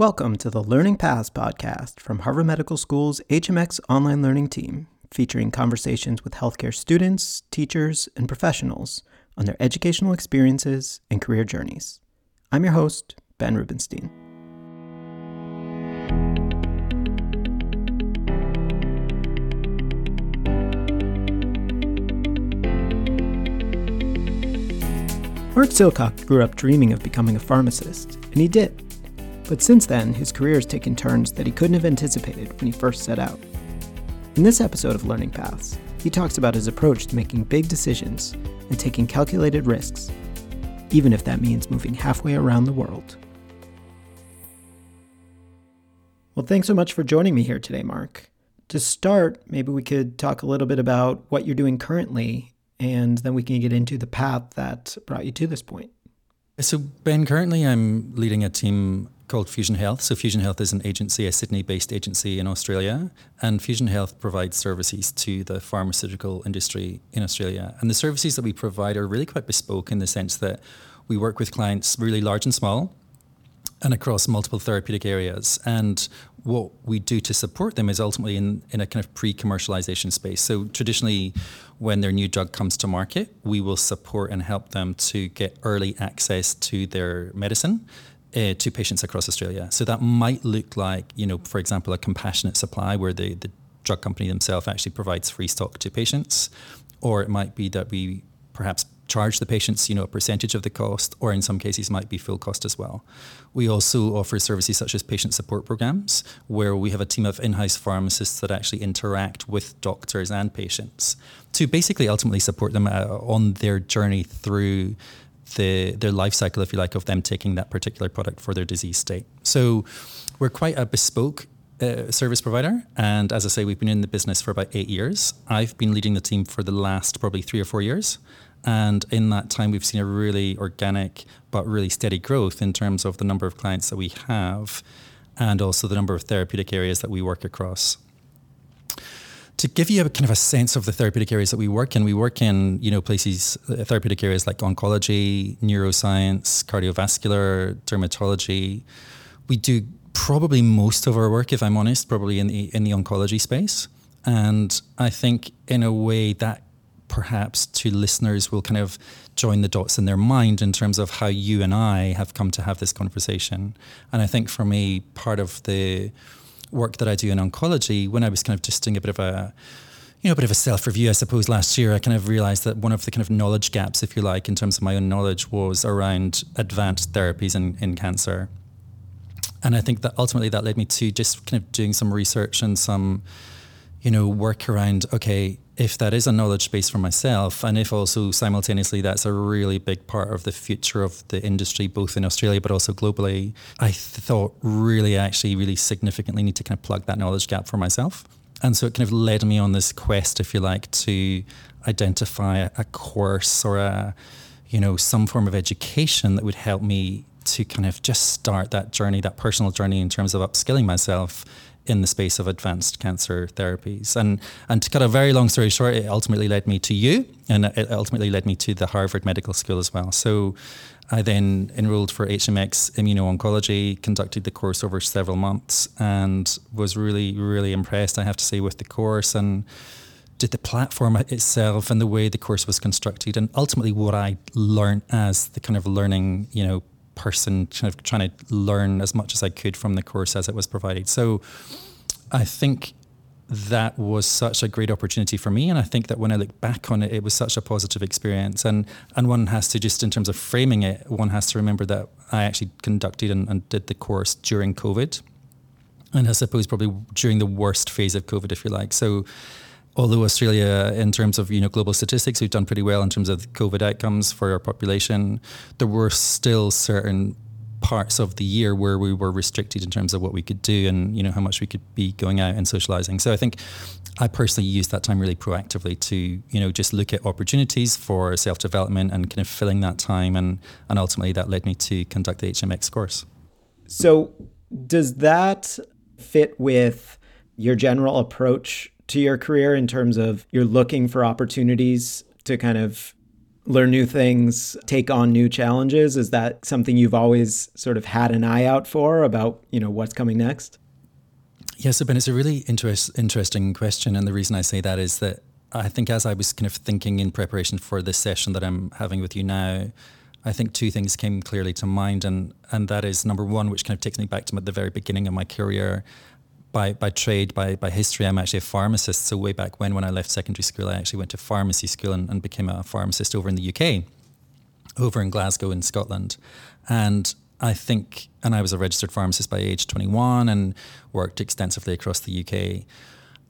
Welcome to the Learning Paths podcast from Harvard Medical School's HMX online learning team, featuring conversations with healthcare students, teachers, and professionals on their educational experiences and career journeys. I'm your host, Ben Rubenstein. Mark Silcock grew up dreaming of becoming a pharmacist, and he did. But since then, his career has taken turns that he couldn't have anticipated when he first set out. In this episode of Learning Paths, he talks about his approach to making big decisions and taking calculated risks, even if that means moving halfway around the world. Well, thanks so much for joining me here today, Mark. To start, maybe we could talk a little bit about what you're doing currently, and then we can get into the path that brought you to this point. So, Ben, currently I'm leading a team called Fusion Health. So, Fusion Health is an agency, a Sydney based agency in Australia. And Fusion Health provides services to the pharmaceutical industry in Australia. And the services that we provide are really quite bespoke in the sense that we work with clients really large and small and across multiple therapeutic areas. And what we do to support them is ultimately in, in a kind of pre commercialization space. So, traditionally, when their new drug comes to market, we will support and help them to get early access to their medicine. Uh, to patients across Australia. So that might look like, you know, for example, a compassionate supply where the, the drug company themselves actually provides free stock to patients. Or it might be that we perhaps charge the patients, you know, a percentage of the cost, or in some cases might be full cost as well. We also offer services such as patient support programs, where we have a team of in-house pharmacists that actually interact with doctors and patients to basically ultimately support them uh, on their journey through the their life cycle, if you like, of them taking that particular product for their disease state. So we're quite a bespoke uh, service provider. And as I say, we've been in the business for about eight years. I've been leading the team for the last probably three or four years. And in that time, we've seen a really organic but really steady growth in terms of the number of clients that we have and also the number of therapeutic areas that we work across to give you a kind of a sense of the therapeutic areas that we work in, we work in you know places uh, therapeutic areas like oncology, neuroscience, cardiovascular, dermatology. We do probably most of our work, if I'm honest, probably in the in the oncology space, and I think in a way that perhaps to listeners will kind of join the dots in their mind in terms of how you and I have come to have this conversation. And I think for me, part of the work that I do in oncology, when I was kind of just doing a bit of a you know, a bit of a self review, I suppose, last year, I kind of realized that one of the kind of knowledge gaps, if you like, in terms of my own knowledge was around advanced therapies in, in cancer. And I think that ultimately that led me to just kind of doing some research and some, you know, work around, okay, if that is a knowledge base for myself, and if also simultaneously that's a really big part of the future of the industry, both in Australia but also globally, I thought really actually really significantly need to kind of plug that knowledge gap for myself. And so it kind of led me on this quest, if you like, to identify a, course or a, you know, some form of education that would help me to kind of just start that journey, that personal journey in terms of upskilling myself in the space of advanced cancer therapies. And and to cut a very long story short, it ultimately led me to you, and it ultimately led me to the Harvard Medical School as well. So. I then enrolled for HMX Immuno-Oncology, conducted the course over several months, and was really, really impressed, I have to say, with the course and did the platform itself and the way the course was constructed, and ultimately what I learned as the kind of learning, you know, person kind of trying to learn as much as I could from the course as it was provided. So I think that was such a great opportunity for me. And I think that when I look back on it, it was such a positive experience. And, and one has to just, in terms of framing it, one has to remember that I actually conducted and, and did the course during COVID. And I suppose probably during the worst phase of COVID, if you like. So although Australia, in terms of you know global statistics, we've done pretty well in terms of COVID outcomes for our population, there were still certain parts of the year where we were restricted in terms of what we could do and you know how much we could be going out and socializing. So I think I personally used that time really proactively to you know just look at opportunities for self development and kind of filling that time and and ultimately that led me to conduct the HMX course. So does that fit with your general approach to your career in terms of you're looking for opportunities to kind of learn new things, take on new challenges? Is that something you've always sort of had an eye out for about, you know, what's coming next? Yes, Ben, it's a really interest, interesting question. And the reason I say that is that I think as I was kind of thinking in preparation for this session that I'm having with you now, I think two things came clearly to mind, and and that is number one, which kind of takes me back to the very beginning of my career. By by trade, by by history, I'm actually a pharmacist. So way back when, when I left secondary school, I actually went to pharmacy school and, and became a pharmacist over in the UK, over in Glasgow in Scotland, and I think, and I was a registered pharmacist by age 21 and worked extensively across the UK.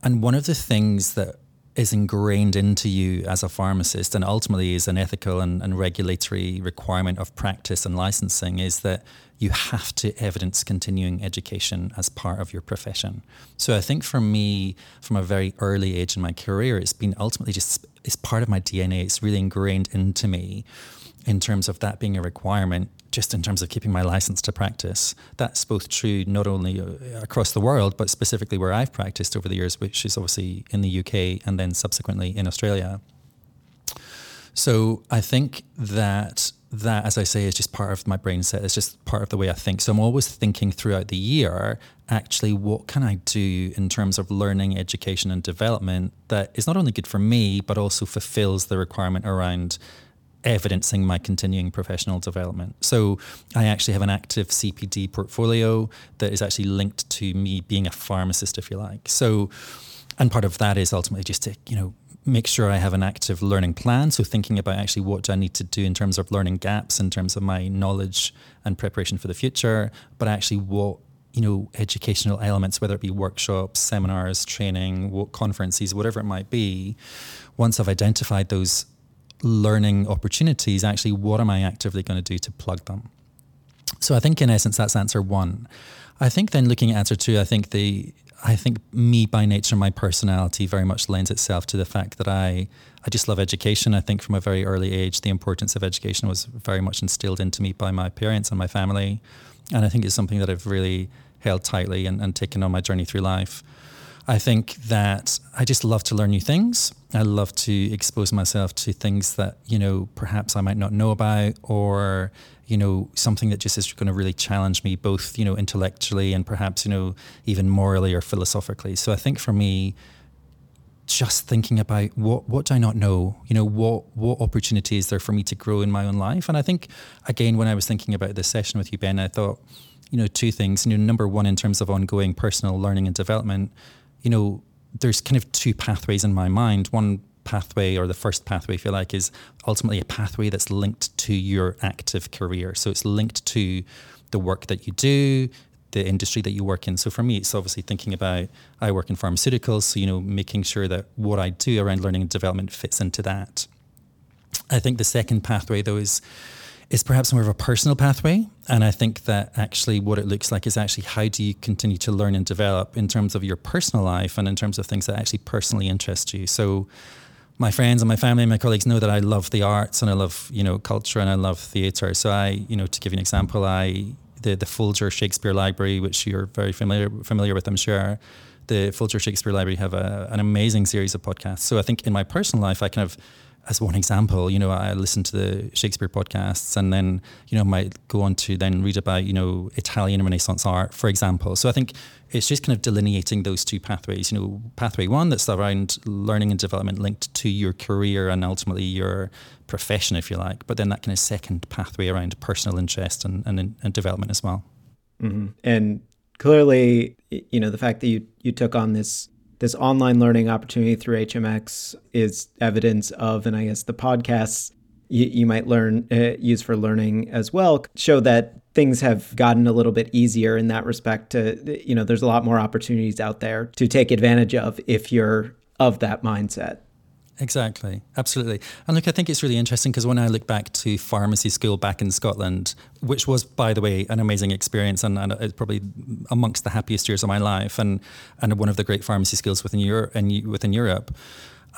And one of the things that is ingrained into you as a pharmacist and ultimately is an ethical and, and, regulatory requirement of practice and licensing is that you have to evidence continuing education as part of your profession. So I think for me, from a very early age in my career, it's been ultimately just it's part of my DNA. It's really ingrained into me in terms of that being a requirement just in terms of keeping my license to practice. That's both true not only uh, across the world, but specifically where I've practiced over the years, which is obviously in the UK and then subsequently in Australia. So I think that that, as I say, is just part of my brain set. It's just part of the way I think. So I'm always thinking throughout the year, actually, what can I do in terms of learning, education, and development that is not only good for me, but also fulfills the requirement around evidencing my continuing professional development. So I actually have an active CPD portfolio that is actually linked to me being a pharmacist, if you like. So, and part of that is ultimately just to, you know, make sure I have an active learning plan. So thinking about actually what do I need to do in terms of learning gaps, in terms of my knowledge and preparation for the future, but actually what you know educational elements whether it be workshops seminars training conferences whatever it might be once i've identified those learning opportunities, actually, what am I actively going to do to plug them? So I think in essence that's answer one. I think then looking at answer two, I think the I think me by nature, my personality very much lends itself to the fact that I I just love education. I think from a very early age, the importance of education was very much instilled into me by my parents and my family, and I think it's something that I've really held tightly and, and taken on my journey through life. I think that I just love to learn new things. I love to expose myself to things that, you know, perhaps I might not know about or, you know, something that just is going to really challenge me both, you know, intellectually and perhaps, you know, even morally or philosophically. So I think for me, just thinking about what what do I not know? You know, what what opportunity is there for me to grow in my own life? And I think again, when I was thinking about this session with you, Ben, I thought, you know, two things. You know, number one, in terms of ongoing personal learning and development, you know, there's kind of two pathways in my mind. One pathway, or the first pathway, if you like, is ultimately a pathway that's linked to your active career. So it's linked to the work that you do, the industry that you work in. So for me, it's obviously thinking about I work in pharmaceuticals, so you know, making sure that what I do around learning and development fits into that. I think the second pathway, though, is is perhaps more of a personal pathway. And I think that actually what it looks like is actually how do you continue to learn and develop in terms of your personal life and in terms of things that actually personally interest you. So my friends and my family and my colleagues know that I love the arts and I love, you know, culture and I love theatre. So I, you know, to give you an example, I the the Folger Shakespeare Library, which you're very familiar familiar with, I'm sure. The Folger Shakespeare Library have a, an amazing series of podcasts. So I think in my personal life, I kind of as one example, you know, I listen to the Shakespeare podcasts and then, you know, might go on to then read about, you know, Italian Renaissance art, for example. So I think it's just kind of delineating those two pathways, you know, pathway one that's around learning and development linked to your career and ultimately your profession, if you like, but then that kind of second pathway around personal interest and, and, and development as well. Mm-hmm. And clearly, you know, the fact that you, you took on this this online learning opportunity through HMX is evidence of, and I guess the podcasts you, you might learn uh, use for learning as well show that things have gotten a little bit easier in that respect. To you know, there's a lot more opportunities out there to take advantage of if you're of that mindset. Exactly, absolutely. And look, I think it's really interesting because when I look back to pharmacy school back in Scotland, which was, by the way, an amazing experience and, and it's probably amongst the happiest years of my life, and and one of the great pharmacy schools within Europe, within Europe.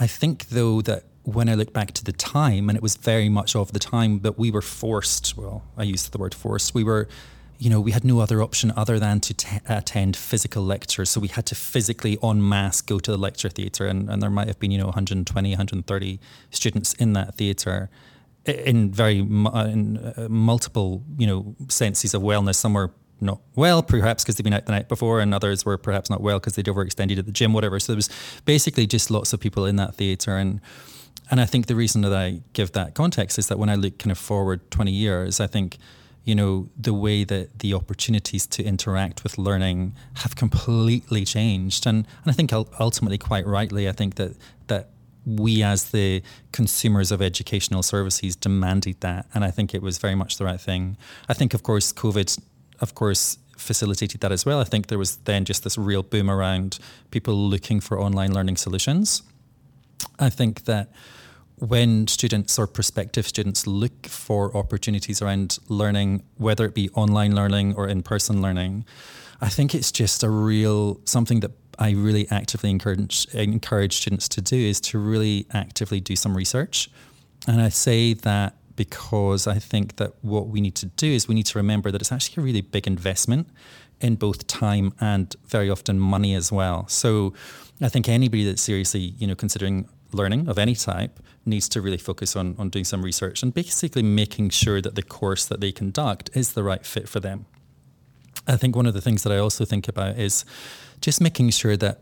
I think though that when I look back to the time, and it was very much of the time that we were forced. Well, I used the word forced. We were you know, we had no other option other than to t- attend physical lectures. So we had to physically, en masse, go to the lecture theatre. And, and there might have been, you know, 120, 130 students in that theatre in very in uh, multiple you know senses of wellness. Some were not well, perhaps because they'd been out the night before, and others were perhaps not well because they'd overextended at the gym, whatever. So there was basically just lots of people in that theatre, and and I think the reason that I give that context is that when I look kind of forward twenty years, I think you know the way that the opportunities to interact with learning have completely changed, and and I think ultimately, quite rightly, I think that that we as the consumers of educational services demanded that and i think it was very much the right thing i think of course covid of course, facilitated that as well. I think there was then just this real boom around people looking for online learning solutions. I think that when students or prospective students look for opportunities around learning, whether it be online learning or in person learning, I think it's just a real something that I really actively encourage encourage students to do is to really actively do some research. And I say that because I think that what we need to do is we need to remember that it's actually a really big investment in both time and very often money as well. So I think anybody that's seriously, you know, considering learning of any type needs to really focus on, on doing some research and basically making sure that the course that they conduct is the right fit for them. I think one of the things that I also think about is just making sure that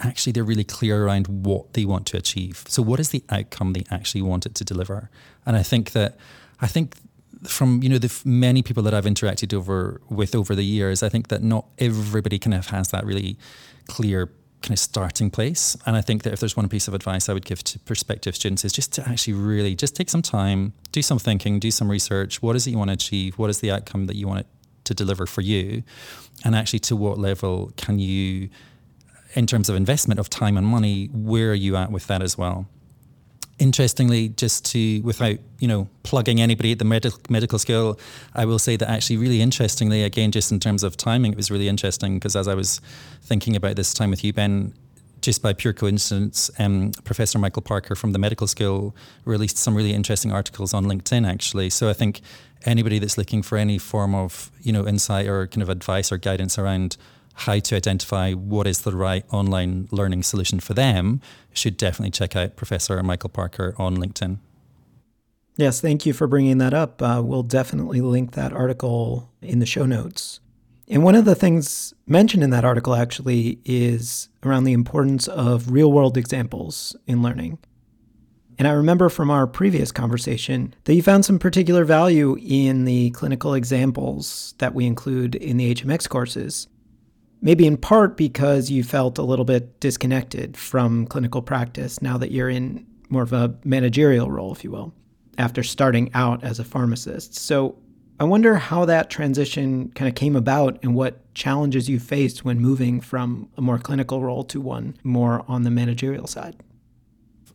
actually they're really clear around what they want to achieve. So what is the outcome they actually want it to deliver? And I think that I think from you know the many people that I've interacted over with over the years, I think that not everybody kind of has that really clear kind of starting place. And I think that if there's one piece of advice I would give to prospective students is just to actually really just take some time, do some thinking, do some research. What is it you want to achieve? What is the outcome that you want it to deliver for you? And actually to what level can you in terms of investment of time and money, where are you at with that as well? Interestingly, just to without you know plugging anybody at the medical medical school, I will say that actually really interestingly, again, just in terms of timing, it was really interesting because as I was thinking about this time with you, Ben, just by pure coincidence, um, Professor Michael Parker from the medical school released some really interesting articles on LinkedIn, actually. So I think anybody that's looking for any form of you know insight or kind of advice or guidance around how to identify what is the right online learning solution for them, should definitely check out Professor Michael Parker on LinkedIn. Yes, thank you for bringing that up. Uh, we'll definitely link that article in the show notes. And one of the things mentioned in that article actually is around the importance of real world examples in learning. And I remember from our previous conversation that you found some particular value in the clinical examples that we include in the HMX courses maybe in part because you felt a little bit disconnected from clinical practice now that you're in more of a managerial role, if you will, after starting out as a pharmacist. So I wonder how that transition kind of came about and what challenges you faced when moving from a more clinical role to one more on the managerial side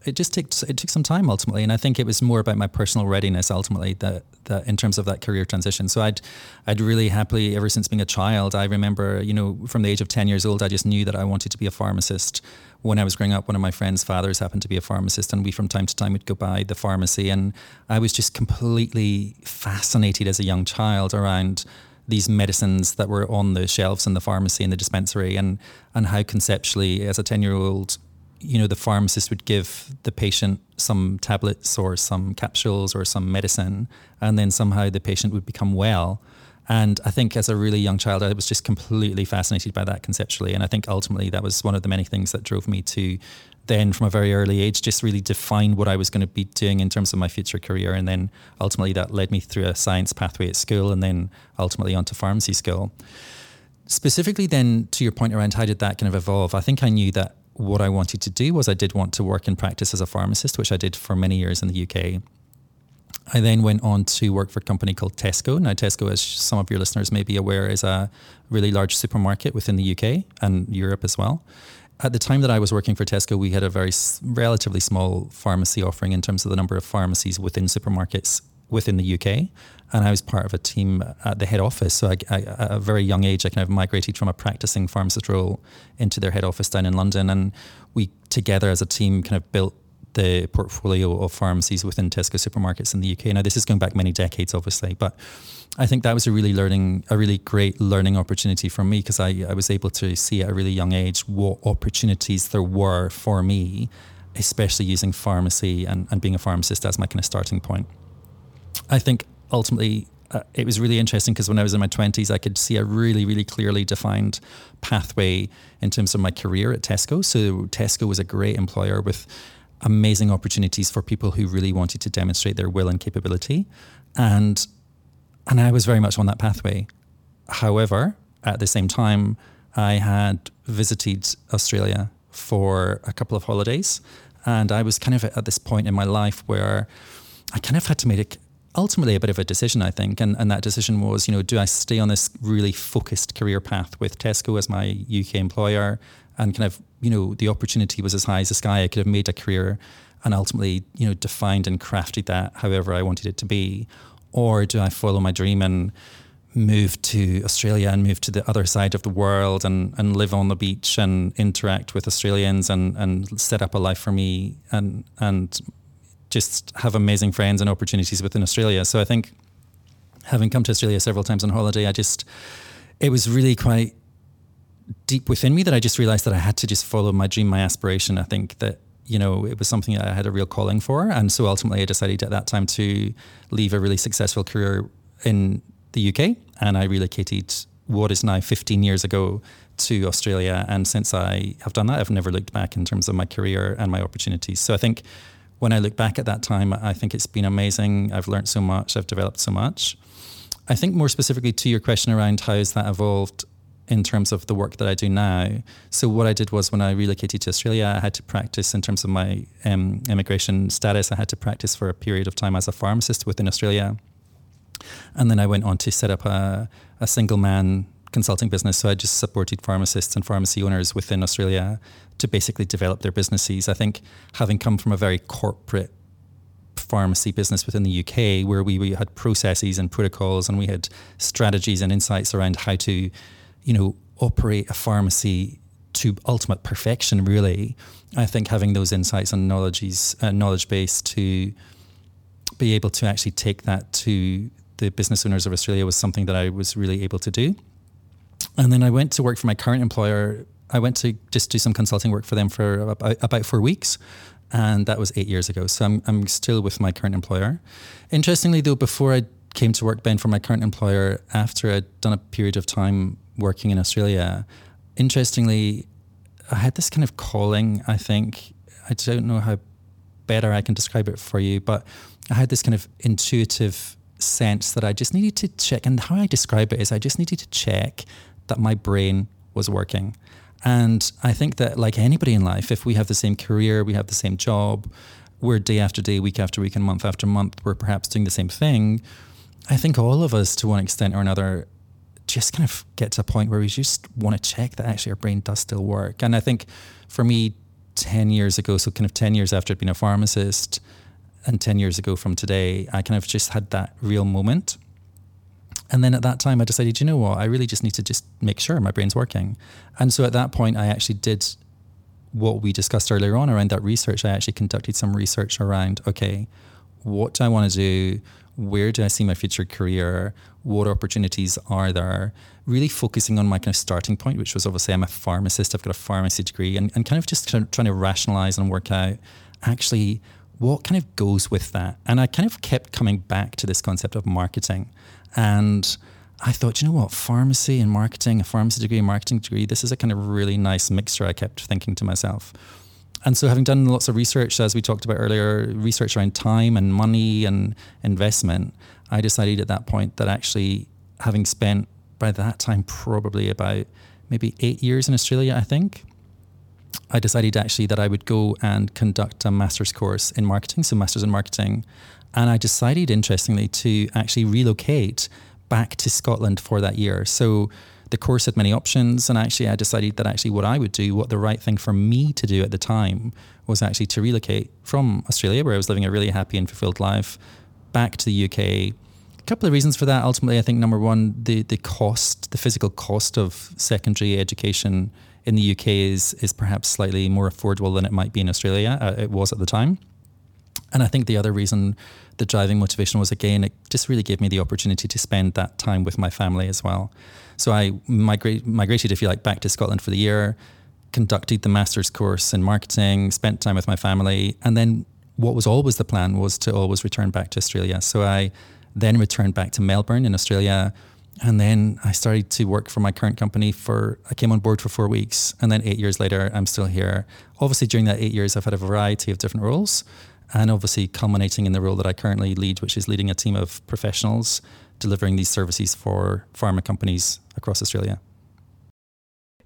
it just took it took some time ultimately, and I think it was more about my personal readiness ultimately that that in terms of that career transition. So I'd I'd really happily ever since being a child. I remember you know from the age of ten years old, I just knew that I wanted to be a pharmacist. When I was growing up, one of my friends' fathers happened to be a pharmacist, and we from time to time would go by the pharmacy, and I was just completely fascinated as a young child around these medicines that were on the shelves in the pharmacy and the dispensary and and how conceptually as a 10 year old you know, the pharmacist would give the patient some tablets or some capsules or some medicine, and then somehow the patient would become well. And I think as a really young child, I was just completely fascinated by that conceptually. And I think ultimately that was one of the many things that drove me to then, from a very early age, just really define what I was going to be doing in terms of my future career. And then ultimately that led me through a science pathway at school and then ultimately onto pharmacy school. Specifically, then to your point around how did that kind of evolve, I think I knew that what I wanted to do was I did want to work in practice as a pharmacist, which I did for many years in the UK. I then went on to work for a company called Tesco. Now, Tesco, as some of your listeners may be aware, is a really large supermarket within the UK and Europe as well. At the time that I was working for Tesco, we had a very relatively small pharmacy offering in terms of the number of pharmacies within supermarkets within the UK. And I was part of a team at the head office. So I, I, at a very young age, I kind of migrated from a practicing pharmacist role into their head office down in London. And we together as a team kind of built the portfolio of pharmacies within Tesco supermarkets in the UK. Now, this is going back many decades, obviously, but I think that was a really learning, a really great learning opportunity for me because I, I was able to see at a really young age what opportunities there were for me, especially using pharmacy and, and being a pharmacist as my kind of starting point. I think ultimately uh, it was really interesting because when I was in my 20s, I could see a really, really clearly defined pathway in terms of my career at Tesco. So Tesco was a great employer with amazing opportunities for people who really wanted to demonstrate their will and capability. And and I was very much on that pathway. However, at the same time, I had visited Australia for a couple of holidays. And I was kind of at this point in my life where I kind of had to make ultimately a bit of a decision, I think. And, and that decision was, you know, do I stay on this really focused career path with Tesco as my UK employer? And kind of, you know, the opportunity was as high as the sky. I could have made a career and ultimately, you know, defined and crafted that however I wanted it to be. Or do I follow my dream and move to Australia and move to the other side of the world and, and live on the beach and interact with Australians and, and set up a life for me and and just have amazing friends and opportunities within Australia. So I think having come to Australia several times on holiday, I just it was really quite deep within me that I just realized that I had to just follow my dream, my aspiration. I think that you know, it was something that I had a real calling for. And so ultimately I decided at that time to leave a really successful career in the UK and I relocated what is now 15 years ago to Australia. And since I have done that, I've never looked back in terms of my career and my opportunities. So I think when I look back at that time, I think it's been amazing. I've learned so much, I've developed so much. I think more specifically to your question around how has that evolved in terms of the work that I do now. So what I did was when I relocated to Australia, I had to practice in terms of my um, immigration status. I had to practice for a period of time as a pharmacist within Australia. And then I went on to set up a, a single man consulting business. So I just supported pharmacists and pharmacy owners within Australia to basically develop their businesses. I think having come from a very corporate pharmacy business within the UK where we, we had processes and protocols and we had strategies and insights around how to, you know, operate a pharmacy to ultimate perfection really. I think having those insights and knowledges uh, knowledge base to be able to actually take that to the business owners of Australia was something that I was really able to do. And then I went to work for my current employer. I went to just do some consulting work for them for about, about four weeks. And that was eight years ago. So I'm, I'm still with my current employer. Interestingly, though, before I came to work, Ben, for my current employer, after I'd done a period of time working in Australia, interestingly, I had this kind of calling, I think. I don't know how better I can describe it for you, but I had this kind of intuitive sense that I just needed to check. And how I describe it is I just needed to check that my brain was working. And I think that, like anybody in life, if we have the same career, we have the same job, we're day after day, week after week, and month after month, we're perhaps doing the same thing. I think all of us, to one extent or another, just kind of get to a point where we just want to check that actually our brain does still work. And I think for me, 10 years ago, so kind of 10 years after I'd been a pharmacist, and 10 years ago from today, I kind of just had that real moment. And then at that time, I decided, you know what, I really just need to just make sure my brain's working. And so at that point, I actually did what we discussed earlier on around that research. I actually conducted some research around, okay, what do I want to do? Where do I see my future career? What opportunities are there? Really focusing on my kind of starting point, which was obviously I'm a pharmacist, I've got a pharmacy degree, and, and kind of just trying to rationalize and work out actually what kind of goes with that? And I kind of kept coming back to this concept of marketing. And I thought, you know what, pharmacy and marketing, a pharmacy degree, marketing degree, this is a kind of really nice mixture, I kept thinking to myself. And so, having done lots of research, as we talked about earlier, research around time and money and investment, I decided at that point that actually, having spent by that time probably about maybe eight years in Australia, I think, I decided actually that I would go and conduct a master's course in marketing, so master's in marketing. And I decided, interestingly, to actually relocate back to Scotland for that year. So the course had many options, and actually, I decided that actually what I would do, what the right thing for me to do at the time, was actually to relocate from Australia, where I was living a really happy and fulfilled life, back to the UK. A couple of reasons for that. Ultimately, I think number one, the the cost, the physical cost of secondary education in the UK is is perhaps slightly more affordable than it might be in Australia. Uh, it was at the time. And I think the other reason, the driving motivation was again, it just really gave me the opportunity to spend that time with my family as well. So I migrate, migrated, if you like, back to Scotland for the year, conducted the master's course in marketing, spent time with my family, and then what was always the plan was to always return back to Australia. So I then returned back to Melbourne in Australia. And then I started to work for my current company for, I came on board for four weeks. And then eight years later, I'm still here. Obviously, during that eight years, I've had a variety of different roles. And obviously, culminating in the role that I currently lead, which is leading a team of professionals delivering these services for pharma companies across Australia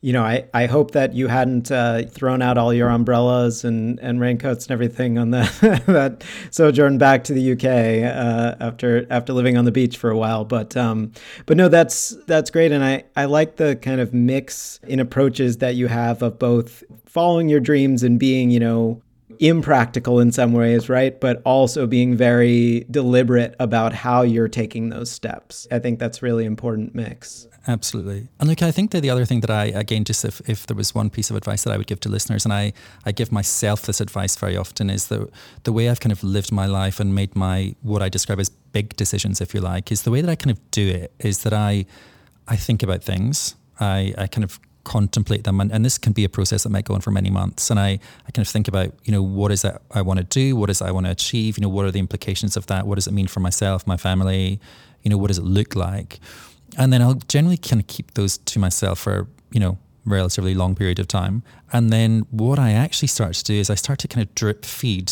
you know, I, I hope that you hadn't uh, thrown out all your umbrellas and, and raincoats and everything on the that sojourn back to the UK uh, after after living on the beach for a while. But um, but no, that's that's great, and I I like the kind of mix in approaches that you have of both following your dreams and being you know impractical in some ways, right? But also being very deliberate about how you're taking those steps. I think that's really important mix. Absolutely. And look, I think that the other thing that I, again, just if, if there was one piece of advice that I would give to listeners, and I, I give myself this advice very often, is the, the way I've kind of lived my life and made my, what I describe as big decisions, if you like, is the way that I kind of do it is that I, I think about things. I, I kind of contemplate them. And, and this can be a process that might go on for many months. And I, I kind of think about you know what is that I want to do? What is it I want to achieve? You know what are the implications of that? What does it mean for myself my family? You know what does it look like? And then I'll generally kind of keep those to myself for you know relatively long period of time. And then what I actually start to do is I start to kind of drip feed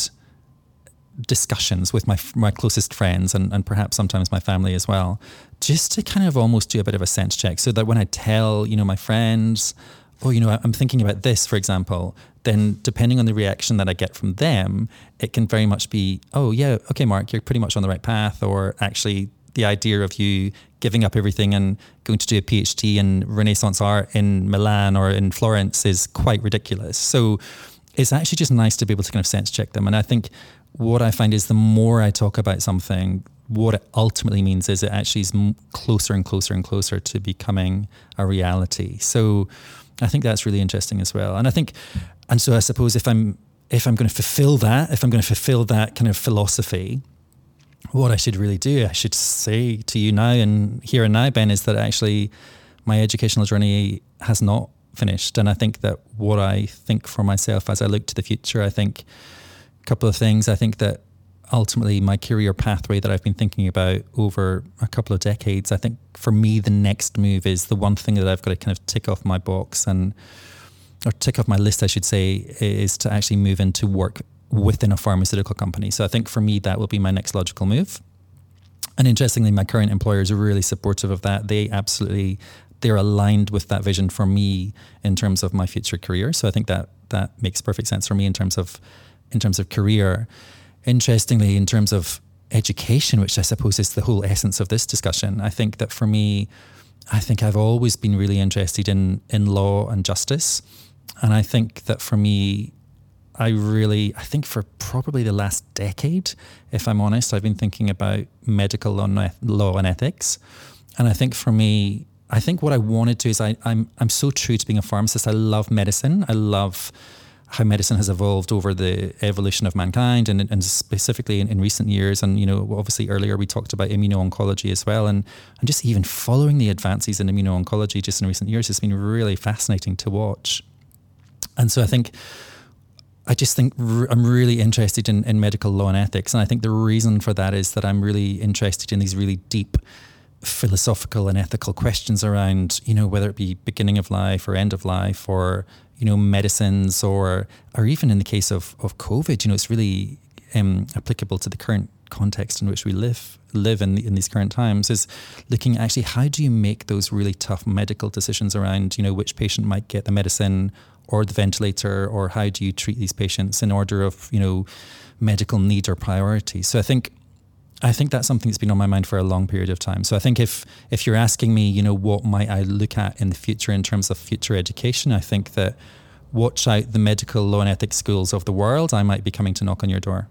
discussions with my my closest friends and, and perhaps sometimes my family as well, just to kind of almost do a bit of a sense check, so that when I tell you know my friends, oh you know I'm thinking about this for example, then depending on the reaction that I get from them, it can very much be oh yeah okay Mark you're pretty much on the right path, or actually the idea of you giving up everything and going to do a PhD in Renaissance art in Milan or in Florence is quite ridiculous. So it's actually just nice to be able to kind of sense check them. And I think what I find is the more I talk about something, what it ultimately means is it actually is closer and closer and closer to becoming a reality. So I think that's really interesting as well. And I think, and so I suppose if I'm if I'm going to fulfill that, if I'm going to fulfill that kind of philosophy, what I should really do, I should say to you now and here and now, Ben, is that actually my educational journey has not finished. And I think that what I think for myself as I look to the future, I think a couple of things. I think that ultimately my career pathway that I've been thinking about over a couple of decades, I think for me the next move is the one thing that I've got to kind of tick off my box and or tick off my list, I should say, is to actually move into work within a pharmaceutical company. So I think for me that will be my next logical move. And interestingly, my current employers are really supportive of that. They absolutely they're aligned with that vision for me in terms of my future career. So I think that that makes perfect sense for me in terms of in terms of career. Interestingly, in terms of education, which I suppose is the whole essence of this discussion, I think that for me, I think I've always been really interested in in law and justice. And I think that for me, I really, I think for probably the last decade, if I'm honest, I've been thinking about medical law and ethics. And I think for me, I think what I wanted to is I, I'm I'm so true to being a pharmacist. I love medicine. I love how medicine has evolved over the evolution of mankind and, and specifically in, in, recent years. And, you know, obviously earlier we talked about immuno-oncology as well. And, and just even following the advances in immuno-oncology just in recent years has been really fascinating to watch. And so I think, I just think r- I'm really interested in, in medical law and ethics. And I think the reason for that is that I'm really interested in these really deep philosophical and ethical questions around, you know, whether it be beginning of life or end of life or you know, medicines or or even in the case of, of COVID, you know, it's really um, applicable to the current context in which we live live in, in these current times is looking actually how do you make those really tough medical decisions around you know which patient might get the medicine or the ventilator or how do you treat these patients in order of you know medical need or priority. So i think I think that's something that's been on my mind for a long period of time. So I think if if you're asking me, you know, what might I look at in the future in terms of future education, I think that watch out the medical law and ethics schools of the world. I might be coming to knock on your door.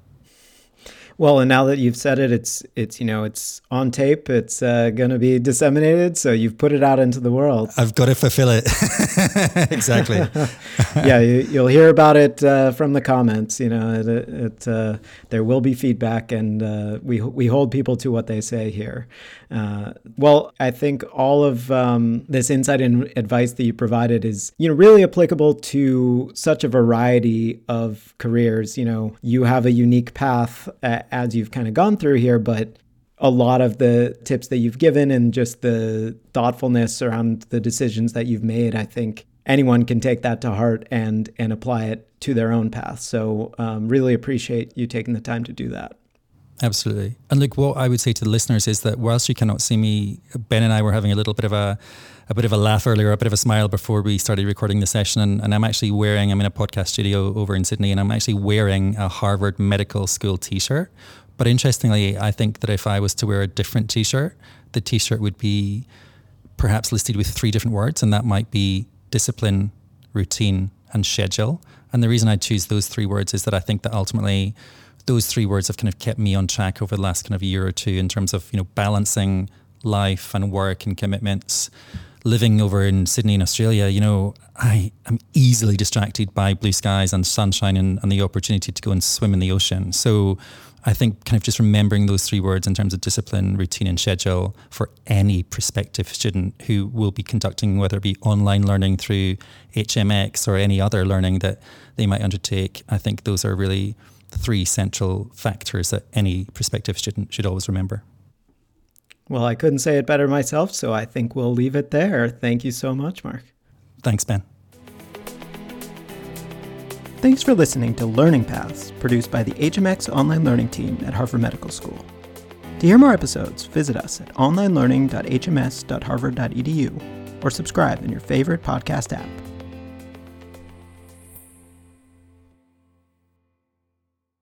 Well, and now that you've said it, it's it's you know it's on tape. It's uh, going to be disseminated, so you've put it out into the world. I've got to fulfill it. exactly. yeah, you, will hear about it uh, from the comments. You know, it, it uh, there will be feedback, and uh, we we hold people to what they say here. Uh, well, I think all of um, this insight and advice that you provided is you know really applicable to such a variety of careers. You know, you have a unique path as you've kind of gone through here, but a lot of the tips that you've given and just the thoughtfulness around the decisions that you've made, I think anyone can take that to heart and and apply it to their own path. So um, really appreciate you taking the time to do that. Absolutely. And look, what I would say to the listeners is that whilst you cannot see me, Ben and I were having a little bit of a a bit of a laugh earlier, a bit of a smile before we started recording the session. And, and I'm actually wearing, I'm in a podcast studio over in Sydney, and I'm actually wearing a Harvard Medical School t shirt. But interestingly, I think that if I was to wear a different t shirt, the t shirt would be perhaps listed with three different words, and that might be discipline, routine, and schedule. And the reason I choose those three words is that I think that ultimately those three words have kind of kept me on track over the last kind of year or two in terms of, you know, balancing life and work and commitments. Living over in Sydney in Australia, you know, I am easily distracted by blue skies and sunshine and, and the opportunity to go and swim in the ocean. So I think kind of just remembering those three words in terms of discipline, routine, and schedule for any prospective student who will be conducting, whether it be online learning through HMX or any other learning that they might undertake, I think those are really three central factors that any prospective student should always remember. Well, I couldn't say it better myself, so I think we'll leave it there. Thank you so much, Mark. Thanks, Ben. Thanks for listening to Learning Paths, produced by the HMX Online Learning Team at Harvard Medical School. To hear more episodes, visit us at onlinelearning.hms.harvard.edu or subscribe in your favorite podcast app.